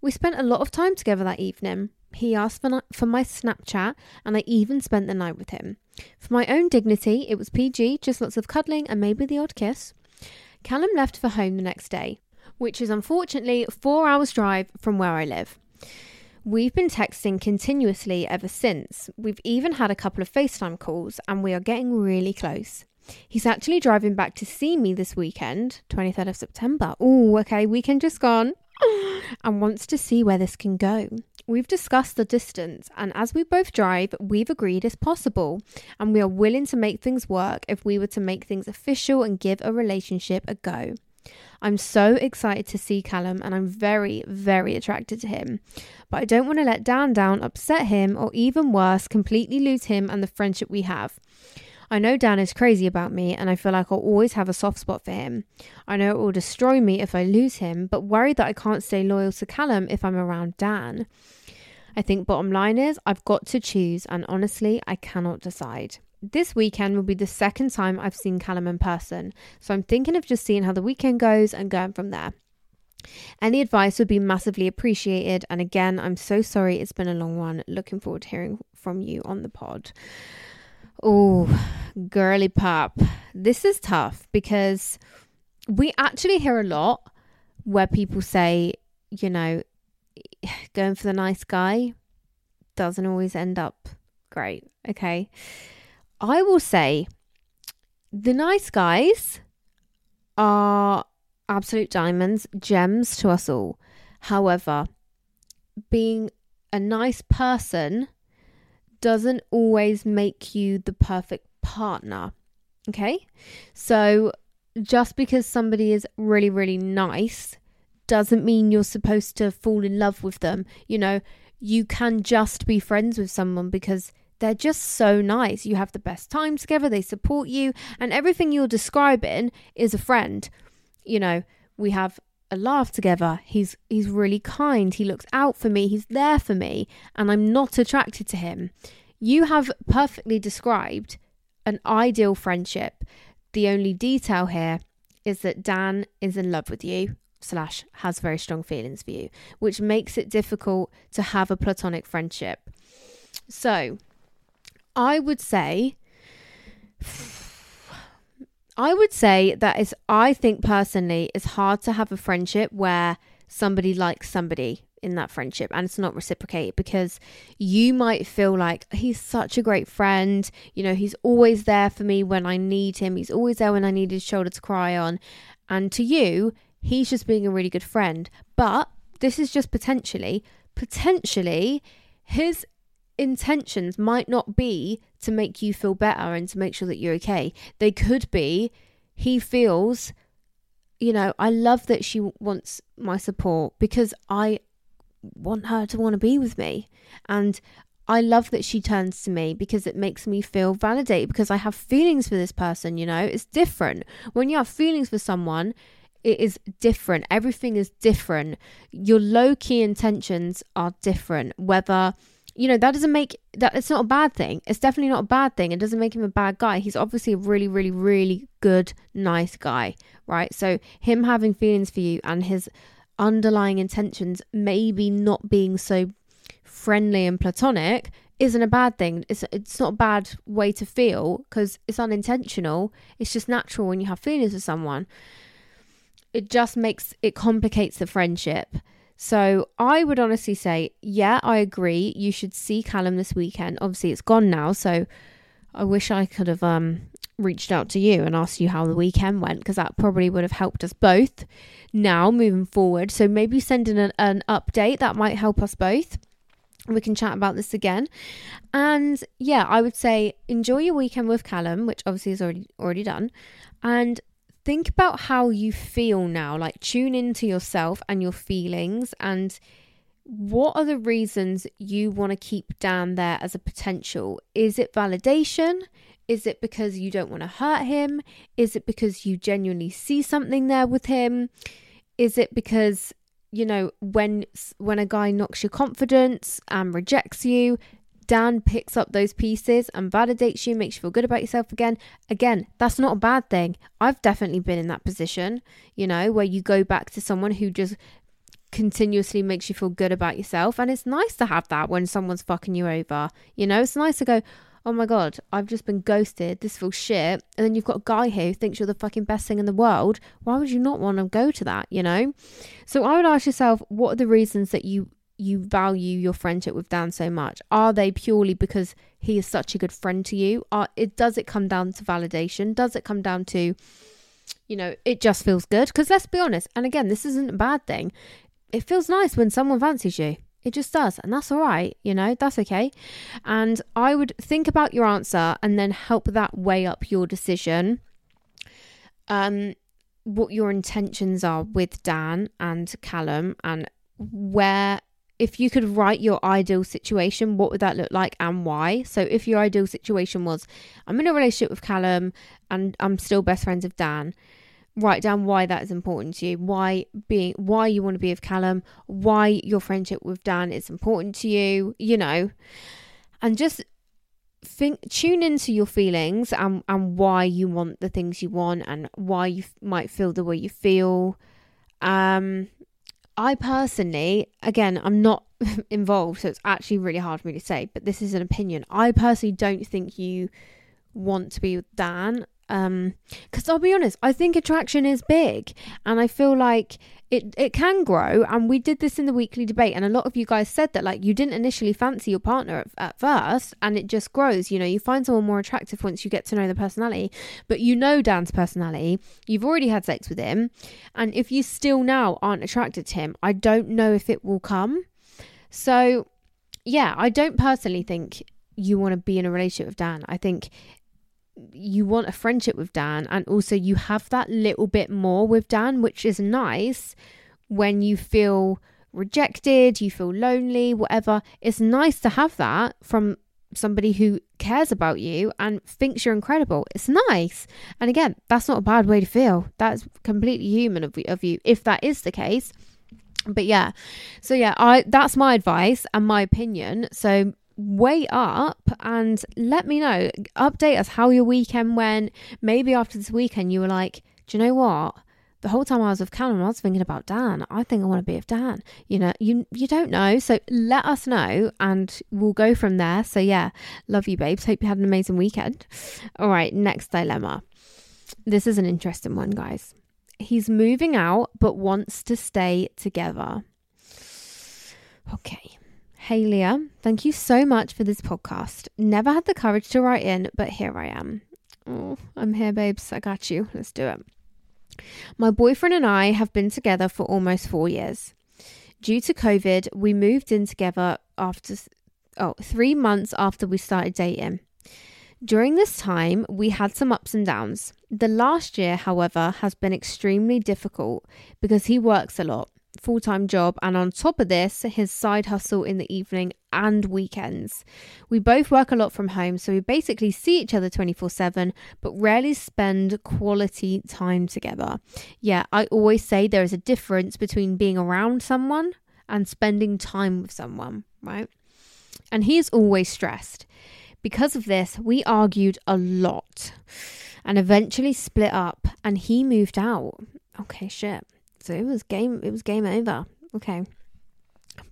We spent a lot of time together that evening. He asked for, for my Snapchat, and I even spent the night with him. For my own dignity, it was PG, just lots of cuddling and maybe the odd kiss. Callum left for home the next day, which is unfortunately four hours' drive from where I live. We've been texting continuously ever since. We've even had a couple of FaceTime calls, and we are getting really close. He's actually driving back to see me this weekend, 23rd of September. Oh, okay, weekend just gone. (gasps) and wants to see where this can go. We've discussed the distance, and as we both drive, we've agreed it's possible, and we are willing to make things work if we were to make things official and give a relationship a go. I'm so excited to see Callum, and I'm very, very attracted to him. But I don't want to let Dan down, upset him, or even worse, completely lose him and the friendship we have. I know Dan is crazy about me and I feel like I'll always have a soft spot for him. I know it will destroy me if I lose him, but worried that I can't stay loyal to Callum if I'm around Dan. I think bottom line is I've got to choose, and honestly, I cannot decide. This weekend will be the second time I've seen Callum in person, so I'm thinking of just seeing how the weekend goes and going from there. Any advice would be massively appreciated. And again, I'm so sorry it's been a long one. Looking forward to hearing from you on the pod. Oh, girly pop. This is tough because we actually hear a lot where people say, you know, (sighs) going for the nice guy doesn't always end up great. Okay. I will say the nice guys are absolute diamonds, gems to us all. However, being a nice person doesn't always make you the perfect partner. Okay? So just because somebody is really, really nice doesn't mean you're supposed to fall in love with them. You know, you can just be friends with someone because they're just so nice. You have the best time together, they support you, and everything you're describing is a friend. You know, we have a laugh together. He's he's really kind. He looks out for me. He's there for me, and I'm not attracted to him. You have perfectly described an ideal friendship. The only detail here is that Dan is in love with you slash has very strong feelings for you, which makes it difficult to have a platonic friendship. So, I would say I would say that is I think personally it's hard to have a friendship where somebody likes somebody in that friendship and it's not reciprocated because you might feel like he's such a great friend. You know he's always there for me when i need him. He's always there when i need his shoulder to cry on. And to you he's just being a really good friend. But this is just potentially potentially his intentions might not be to make you feel better and to make sure that you're okay. They could be he feels, you know, I love that she wants my support because I want her to want to be with me. And I love that she turns to me because it makes me feel validated because I have feelings for this person, you know? It's different. When you have feelings for someone, it is different. Everything is different. Your low key intentions are different. Whether you know that doesn't make that it's not a bad thing. It's definitely not a bad thing. It doesn't make him a bad guy. He's obviously a really really really good nice guy right? So him having feelings for you and his underlying intentions maybe not being so friendly and platonic isn't a bad thing. It's it's not a bad way to feel because it's unintentional. It's just natural when you have feelings for someone. It just makes it complicates the friendship so I would honestly say, yeah, I agree. You should see Callum this weekend. Obviously, it's gone now, so I wish I could have um, reached out to you and asked you how the weekend went because that probably would have helped us both now moving forward. So maybe send in an, an update that might help us both. We can chat about this again. And yeah, I would say enjoy your weekend with Callum, which obviously is already already done. And think about how you feel now. Like, tune into yourself and your feelings, and what are the reasons you want to keep Dan there as a potential? Is it validation? Is it because you don't want to hurt him? Is it because you genuinely see something there with him? Is it because you know when when a guy knocks your confidence and rejects you Dan picks up those pieces and validates you, makes you feel good about yourself again. Again, that's not a bad thing. I've definitely been in that position, you know, where you go back to someone who just continuously makes you feel good about yourself. And it's nice to have that when someone's fucking you over. You know, it's nice to go, oh my God, I've just been ghosted. This feels shit. And then you've got a guy here who thinks you're the fucking best thing in the world. Why would you not want to go to that, you know? So I would ask yourself, what are the reasons that you you value your friendship with Dan so much? Are they purely because he is such a good friend to you? Are it does it come down to validation? Does it come down to you know, it just feels good? Because let's be honest, and again, this isn't a bad thing. It feels nice when someone fancies you. It just does, and that's all right, you know, that's okay. And I would think about your answer and then help that weigh up your decision. Um what your intentions are with Dan and Callum and where if you could write your ideal situation, what would that look like and why? So, if your ideal situation was, I'm in a relationship with Callum and I'm still best friends with Dan, write down why that is important to you, why being why you want to be with Callum, why your friendship with Dan is important to you, you know. And just think tune into your feelings and and why you want the things you want and why you f- might feel the way you feel. Um I personally, again, I'm not (laughs) involved, so it's actually really hard for me to say, but this is an opinion. I personally don't think you want to be with Dan um because i'll be honest i think attraction is big and i feel like it it can grow and we did this in the weekly debate and a lot of you guys said that like you didn't initially fancy your partner at, at first and it just grows you know you find someone more attractive once you get to know the personality but you know dan's personality you've already had sex with him and if you still now aren't attracted to him i don't know if it will come. So yeah i don't personally think you want to be in a relationship with dan. I think you want a friendship with Dan and also you have that little bit more with Dan, which is nice when you feel rejected, you feel lonely, whatever. It's nice to have that from somebody who cares about you and thinks you're incredible. It's nice. And again, that's not a bad way to feel. That's completely human of, of you if that is the case. But yeah. So yeah, I that's my advice and my opinion. So weigh up and let me know. Update us how your weekend went. Maybe after this weekend, you were like, do you know what? The whole time I was with Callum, I was thinking about Dan. I think I want to be with Dan. You know, you you don't know, so let us know, and we'll go from there. So yeah, love you, babes. Hope you had an amazing weekend. All right, next dilemma. This is an interesting one, guys. He's moving out, but wants to stay together. Okay. Hey Leah, thank you so much for this podcast. Never had the courage to write in, but here I am. Oh, I'm here, babes. I got you. Let's do it. My boyfriend and I have been together for almost four years. Due to COVID, we moved in together after oh, three months after we started dating. During this time, we had some ups and downs. The last year, however, has been extremely difficult because he works a lot full time job, and on top of this, his side hustle in the evening and weekends. We both work a lot from home, so we basically see each other 24 7, but rarely spend quality time together. Yeah, I always say there is a difference between being around someone and spending time with someone, right? And he's always stressed. Because of this, we argued a lot and eventually split up, and he moved out. Okay, shit. So it was game it was game over. Okay.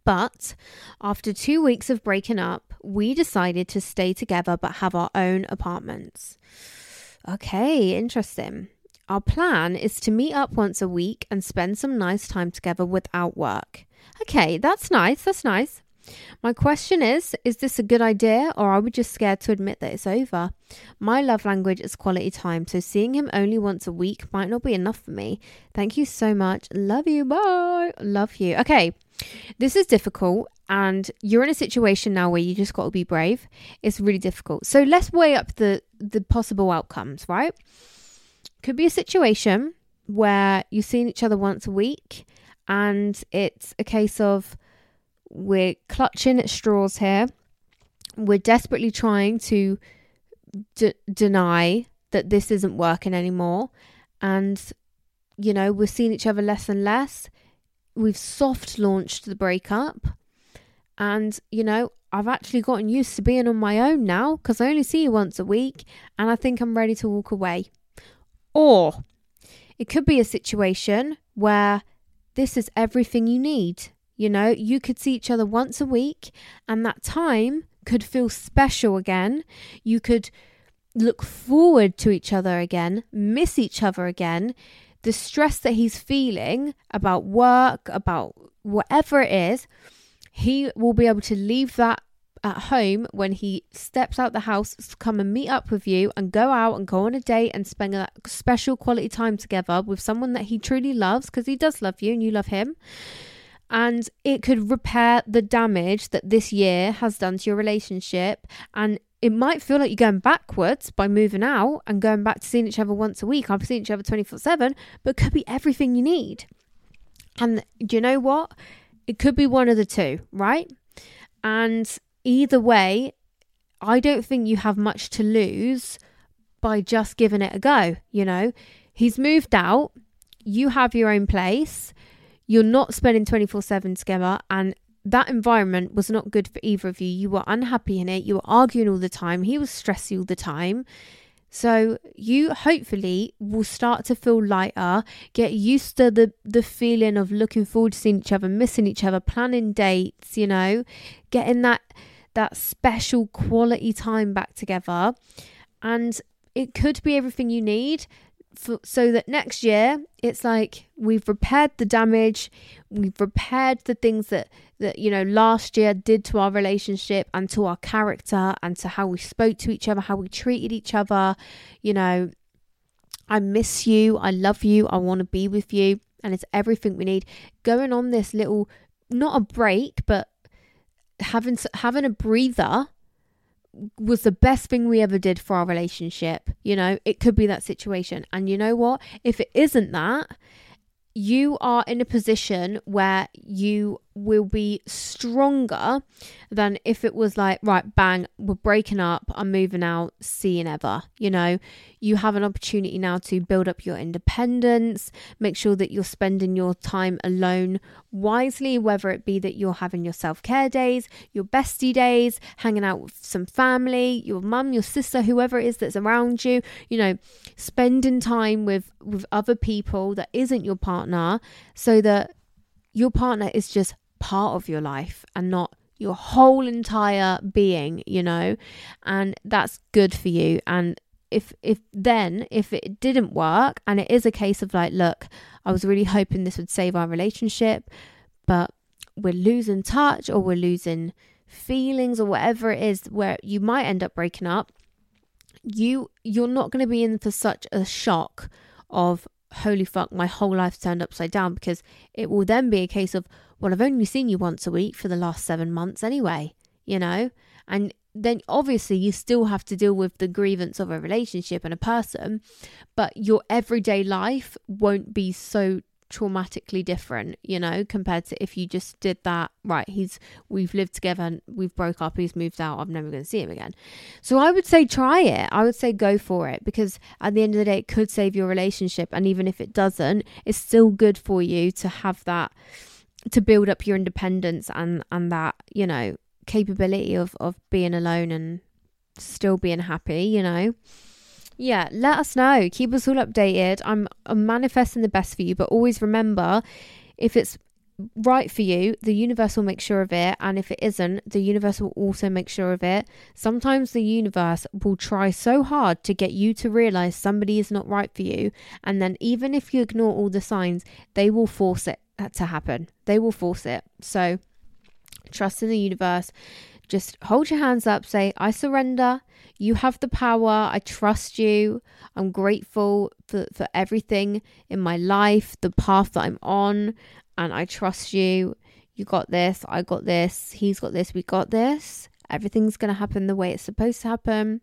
But after 2 weeks of breaking up, we decided to stay together but have our own apartments. Okay, interesting. Our plan is to meet up once a week and spend some nice time together without work. Okay, that's nice. That's nice. My question is Is this a good idea, or are we just scared to admit that it's over? My love language is quality time, so seeing him only once a week might not be enough for me. Thank you so much. Love you. Bye. Love you. Okay, this is difficult, and you're in a situation now where you just got to be brave. It's really difficult. So let's weigh up the, the possible outcomes, right? Could be a situation where you've seen each other once a week, and it's a case of we're clutching at straws here. We're desperately trying to d- deny that this isn't working anymore. And, you know, we're seeing each other less and less. We've soft launched the breakup. And, you know, I've actually gotten used to being on my own now because I only see you once a week and I think I'm ready to walk away. Or it could be a situation where this is everything you need. You know, you could see each other once a week, and that time could feel special again. You could look forward to each other again, miss each other again. The stress that he's feeling about work, about whatever it is, he will be able to leave that at home when he steps out the house to come and meet up with you and go out and go on a date and spend a special quality time together with someone that he truly loves because he does love you and you love him and it could repair the damage that this year has done to your relationship. And it might feel like you're going backwards by moving out and going back to seeing each other once a week I've seen each other 24 7 but it could be everything you need. And do you know what? It could be one of the two right? And either way I don't think you have much to lose by just giving it a go you know? He's moved out, you have your own place, you're not spending 24 7 together, and that environment was not good for either of you. You were unhappy in it, you were arguing all the time, he was stressy all the time. So you hopefully will start to feel lighter, get used to the the feeling of looking forward to seeing each other, missing each other, planning dates, you know, getting that that special quality time back together. And it could be everything you need for, so that next year it's like we've repaired the damage, we've repaired the things that that you know last year did to our relationship and to our character and to how we spoke to each other, how we treated each other. You know, I miss you, I love you, I want to be with you, and it's everything we need. Going on this little not a break, but having having a breather was the best thing we ever did for our relationship. You know, it could be that situation. And you know what? If it isn't that, you are in a position where you will be stronger than if it was like, right, bang, we're breaking up, I'm moving out, see you never. You know, you have an opportunity now to build up your independence, make sure that you're spending your time alone wisely, whether it be that you're having your self care days, your bestie days, hanging out with some family, your mum, your sister, whoever it is that's around you, you know, spending time with, with other people that isn't your partner so that your partner is just part of your life and not your whole entire being, you know, and that's good for you. And if if then if it didn't work and it is a case of like, look, I was really hoping this would save our relationship, but we're losing touch or we're losing feelings or whatever it is where you might end up breaking up, you you're not going to be in for such a shock of holy fuck, my whole life's turned upside down because it will then be a case of, well, I've only seen you once a week for the last seven months anyway, you know? And then obviously you still have to deal with the grievance of a relationship and a person, but your everyday life won't be so traumatically different, you know, compared to if you just did that, right, he's we've lived together and we've broke up, he's moved out, I'm never going to see him again. So I would say try it. I would say go for it because at the end of the day it could save your relationship and even if it doesn't, it's still good for you to have that to build up your independence and and that, you know, capability of of being alone and still being happy, you know yeah, let us know. Keep us all updated. I'm, I'm manifesting the best for you, but always remember if it's right for you, the universe will make sure of it. And if it isn't, the universe will also make sure of it. Sometimes the universe will try so hard to get you to realize somebody is not right for you. And then, even if you ignore all the signs, they will force it uh, to happen. They will force it. So, trust in the universe. Just hold your hands up, say, I surrender. You have the power. I trust you. I'm grateful for, for everything in my life, the path that I'm on, and I trust you. You got this. I got this. He's got this. We got this. Everything's going to happen the way it's supposed to happen.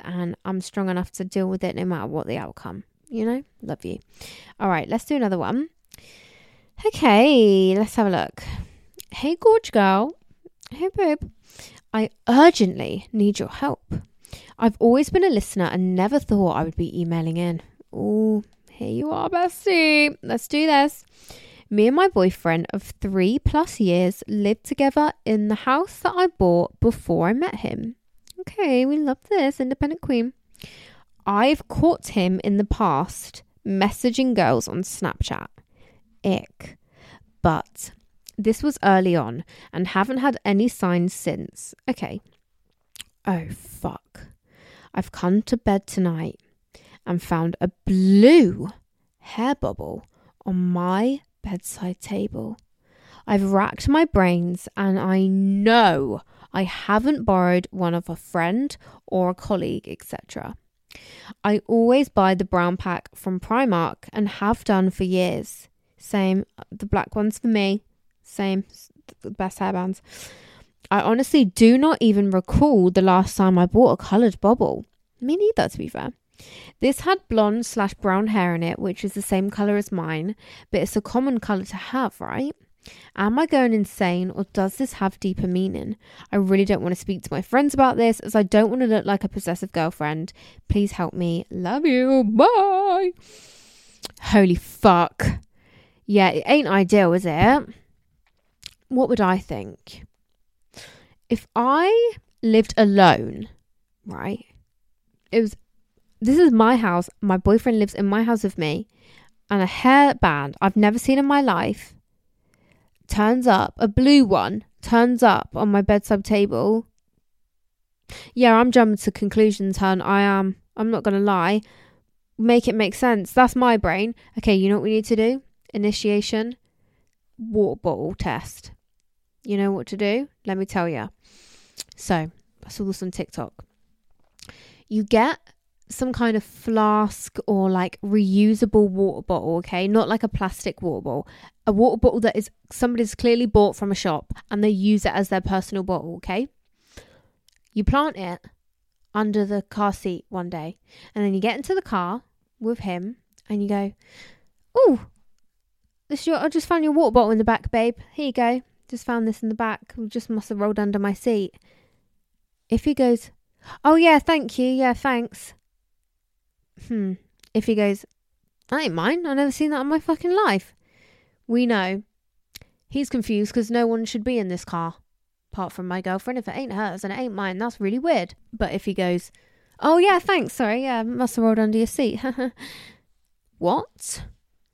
And I'm strong enough to deal with it no matter what the outcome. You know? Love you. All right, let's do another one. Okay, let's have a look. Hey, gorge girl. Hey, babe. I urgently need your help. I've always been a listener and never thought I would be emailing in. Oh, here you are, bestie. Let's do this. Me and my boyfriend of three plus years lived together in the house that I bought before I met him. Okay, we love this, independent queen. I've caught him in the past messaging girls on Snapchat. Ick. But this was early on and haven't had any signs since. Okay. Oh, fuck. I've come to bed tonight and found a blue hair bobble on my bedside table. I've racked my brains and I know I haven't borrowed one of a friend or a colleague, etc. I always buy the brown pack from Primark and have done for years. Same, the black ones for me, same, best hairbands. I honestly do not even recall the last time I bought a coloured bobble. Me neither, to be fair. This had blonde slash brown hair in it, which is the same colour as mine, but it's a common colour to have, right? Am I going insane or does this have deeper meaning? I really don't want to speak to my friends about this as I don't want to look like a possessive girlfriend. Please help me. Love you. Bye. Holy fuck. Yeah, it ain't ideal, is it? What would I think? If I lived alone, right? It was this is my house. My boyfriend lives in my house with me, and a hairband I've never seen in my life turns up, a blue one turns up on my bedside table. Yeah, I'm jumping to conclusions, hun. I am. I'm not going to lie. Make it make sense. That's my brain. Okay, you know what we need to do? Initiation, water bottle test. You know what to do? Let me tell you. So, I saw this on TikTok. You get some kind of flask or like reusable water bottle, okay? Not like a plastic water bottle. A water bottle that is somebody's clearly bought from a shop and they use it as their personal bottle, okay? You plant it under the car seat one day and then you get into the car with him and you go, Oh, this your I just found your water bottle in the back, babe. Here you go. Just found this in the back. Just must have rolled under my seat. If he goes, Oh yeah, thank you, yeah, thanks hmm, if he goes, I ain't mine, I've never seen that in my fucking life. We know. He's confused because no one should be in this car, apart from my girlfriend. If it ain't hers and it ain't mine, that's really weird. But if he goes, Oh, yeah, thanks, sorry, yeah, must have rolled under your seat. (laughs) what?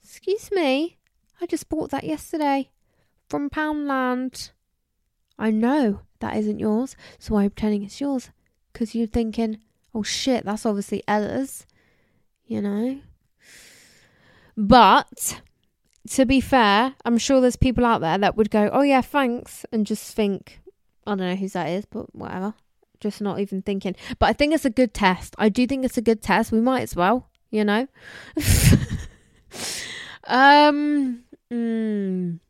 Excuse me? I just bought that yesterday from Poundland. I know that isn't yours, so I'm pretending it's yours because you're thinking, oh shit, that's obviously Ella's you know? But to be fair, I'm sure there's people out there that would go, oh, yeah, thanks, and just think, I don't know whose that is, but whatever. Just not even thinking. But I think it's a good test. I do think it's a good test. We might as well, you know? (laughs) um, mm.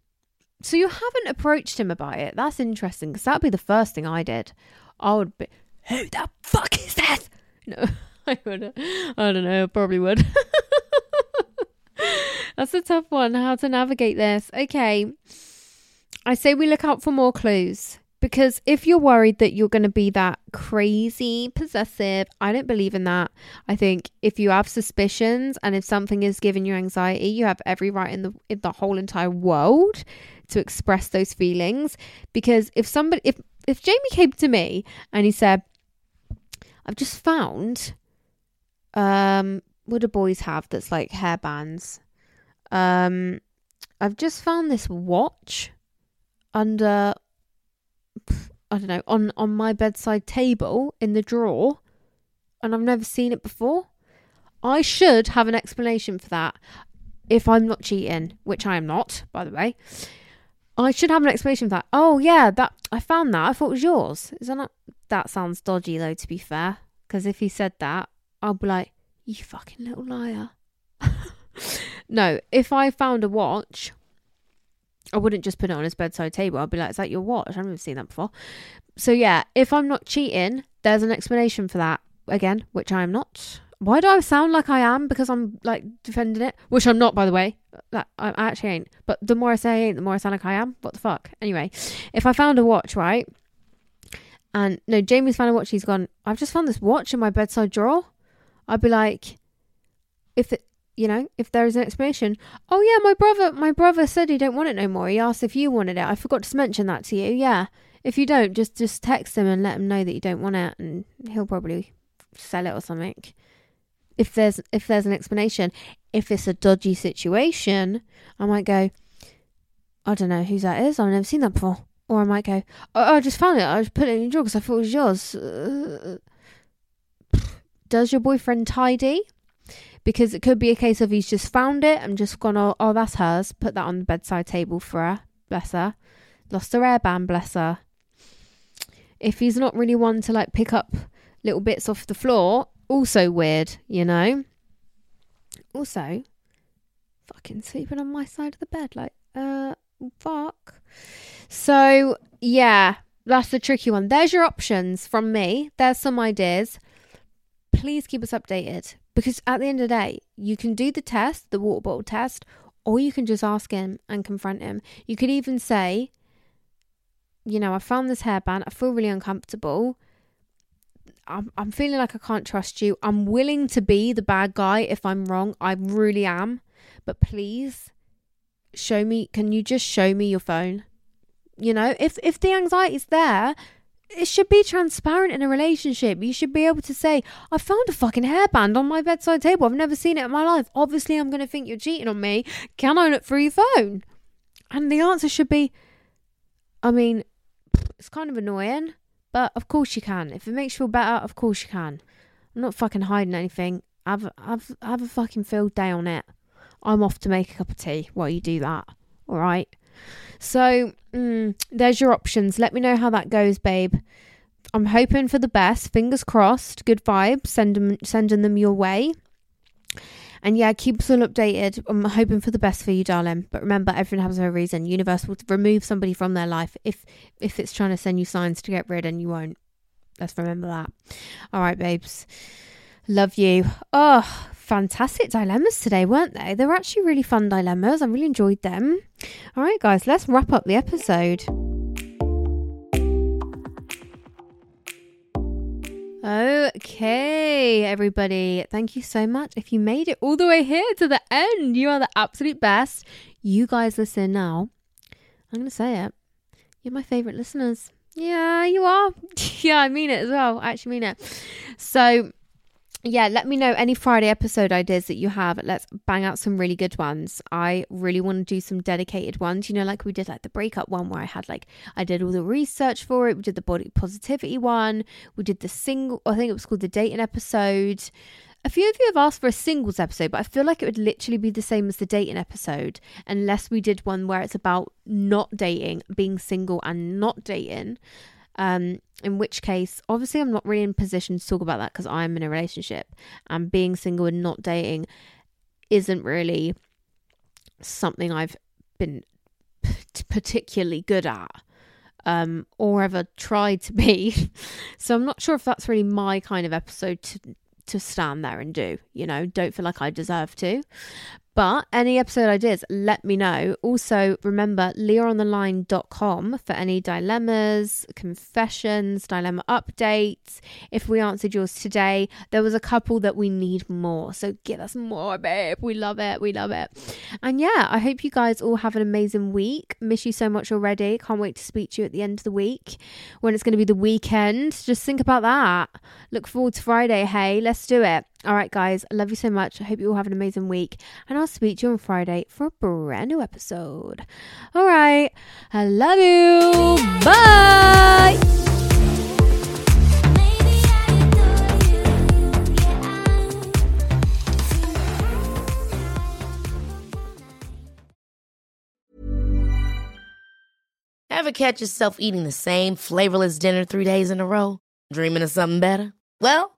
So you haven't approached him about it. That's interesting because that'd be the first thing I did. I would be, who the fuck is that? No. (laughs) I would. I don't know. Probably would. (laughs) That's a tough one. How to navigate this? Okay. I say we look out for more clues because if you're worried that you're going to be that crazy possessive, I don't believe in that. I think if you have suspicions and if something is giving you anxiety, you have every right in the in the whole entire world to express those feelings. Because if somebody, if if Jamie came to me and he said, "I've just found um, what do boys have that's like hairbands? Um, I've just found this watch under I don't know on on my bedside table in the drawer, and I've never seen it before. I should have an explanation for that if I'm not cheating, which I am not, by the way. I should have an explanation for that. Oh yeah, that I found that. I thought it was yours. Is that not? That sounds dodgy though. To be fair, because if he said that, I'll be like, you fucking little liar. (laughs) no, if I found a watch, I wouldn't just put it on his bedside table. I'd be like, is that your watch? I've never seen that before. So yeah, if I'm not cheating, there's an explanation for that. Again, which I am not. Why do I sound like I am? Because I'm like defending it, which I'm not, by the way. That I actually ain't. But the more I say I ain't, the more I sound like I am. What the fuck? Anyway, if I found a watch, right? And no, Jamie's found a watch. He's gone. I've just found this watch in my bedside drawer. I'd be like, if it, you know, if there is an explanation, oh yeah, my brother, my brother said he don't want it no more. He asked if you wanted it. I forgot to mention that to you. Yeah, if you don't, just just text him and let him know that you don't want it, and he'll probably sell it or something. If there's if there's an explanation, if it's a dodgy situation, I might go. I don't know whose that is. I've never seen that before. Or I might go, oh, I just found it. I just put it in your drawer because I thought it was yours. Uh, (sighs) does your boyfriend tidy? Because it could be a case of he's just found it and just gone, oh, oh that's hers. Put that on the bedside table for her. Bless her. Lost her airband, bless her. If he's not really one to like pick up little bits off the floor, also weird, you know? Also, fucking sleeping on my side of the bed, like, uh, fuck. So, yeah, that's the tricky one. There's your options from me. There's some ideas please keep us updated because at the end of the day, you can do the test, the water bottle test, or you can just ask him and confront him. You could even say, you know, I found this hairband. I feel really uncomfortable. I'm, I'm feeling like I can't trust you. I'm willing to be the bad guy if I'm wrong. I really am. But please show me. Can you just show me your phone? You know, if if the anxiety's there, it should be transparent in a relationship. You should be able to say, I found a fucking hairband on my bedside table. I've never seen it in my life. Obviously, I'm going to think you're cheating on me. Can I look through your phone? And the answer should be, I mean, it's kind of annoying, but of course you can. If it makes you feel better, of course you can. I'm not fucking hiding anything. Have, have, have a fucking field day on it. I'm off to make a cup of tea while you do that. All right. So mm, there's your options. Let me know how that goes, babe. I'm hoping for the best. Fingers crossed. Good vibes. Send them, sending them your way. And yeah, keep us all updated. I'm hoping for the best for you, darling. But remember, everything happens for a reason. Universe will remove somebody from their life if if it's trying to send you signs to get rid, and you won't. Let's remember that. All right, babes. Love you. Oh, fantastic dilemmas today, weren't they? They were actually really fun dilemmas. I really enjoyed them. All right, guys, let's wrap up the episode. Okay, everybody, thank you so much. If you made it all the way here to the end, you are the absolute best. You guys listen now. I'm going to say it. You're my favorite listeners. Yeah, you are. (laughs) yeah, I mean it as well. I actually mean it. So, yeah, let me know any Friday episode ideas that you have. Let's bang out some really good ones. I really want to do some dedicated ones. You know, like we did like the breakup one where I had like I did all the research for it. We did the body positivity one. We did the single I think it was called the dating episode. A few of you have asked for a singles episode, but I feel like it would literally be the same as the dating episode unless we did one where it's about not dating, being single and not dating. Um, in which case, obviously, I'm not really in position to talk about that because I'm in a relationship and being single and not dating isn't really something I've been p- particularly good at um, or ever tried to be. (laughs) so I'm not sure if that's really my kind of episode to to stand there and do. You know, don't feel like I deserve to. But any episode ideas, let me know. Also, remember leahontheline.com for any dilemmas, confessions, dilemma updates. If we answered yours today, there was a couple that we need more. So give us more, babe. We love it. We love it. And yeah, I hope you guys all have an amazing week. Miss you so much already. Can't wait to speak to you at the end of the week when it's going to be the weekend. Just think about that. Look forward to Friday. Hey, let's do it. All right, guys, I love you so much. I hope you all have an amazing week, and I'll speak to you on Friday for a brand new episode. All right, I love you. Bye. Ever catch yourself eating the same flavorless dinner three days in a row? Dreaming of something better? Well,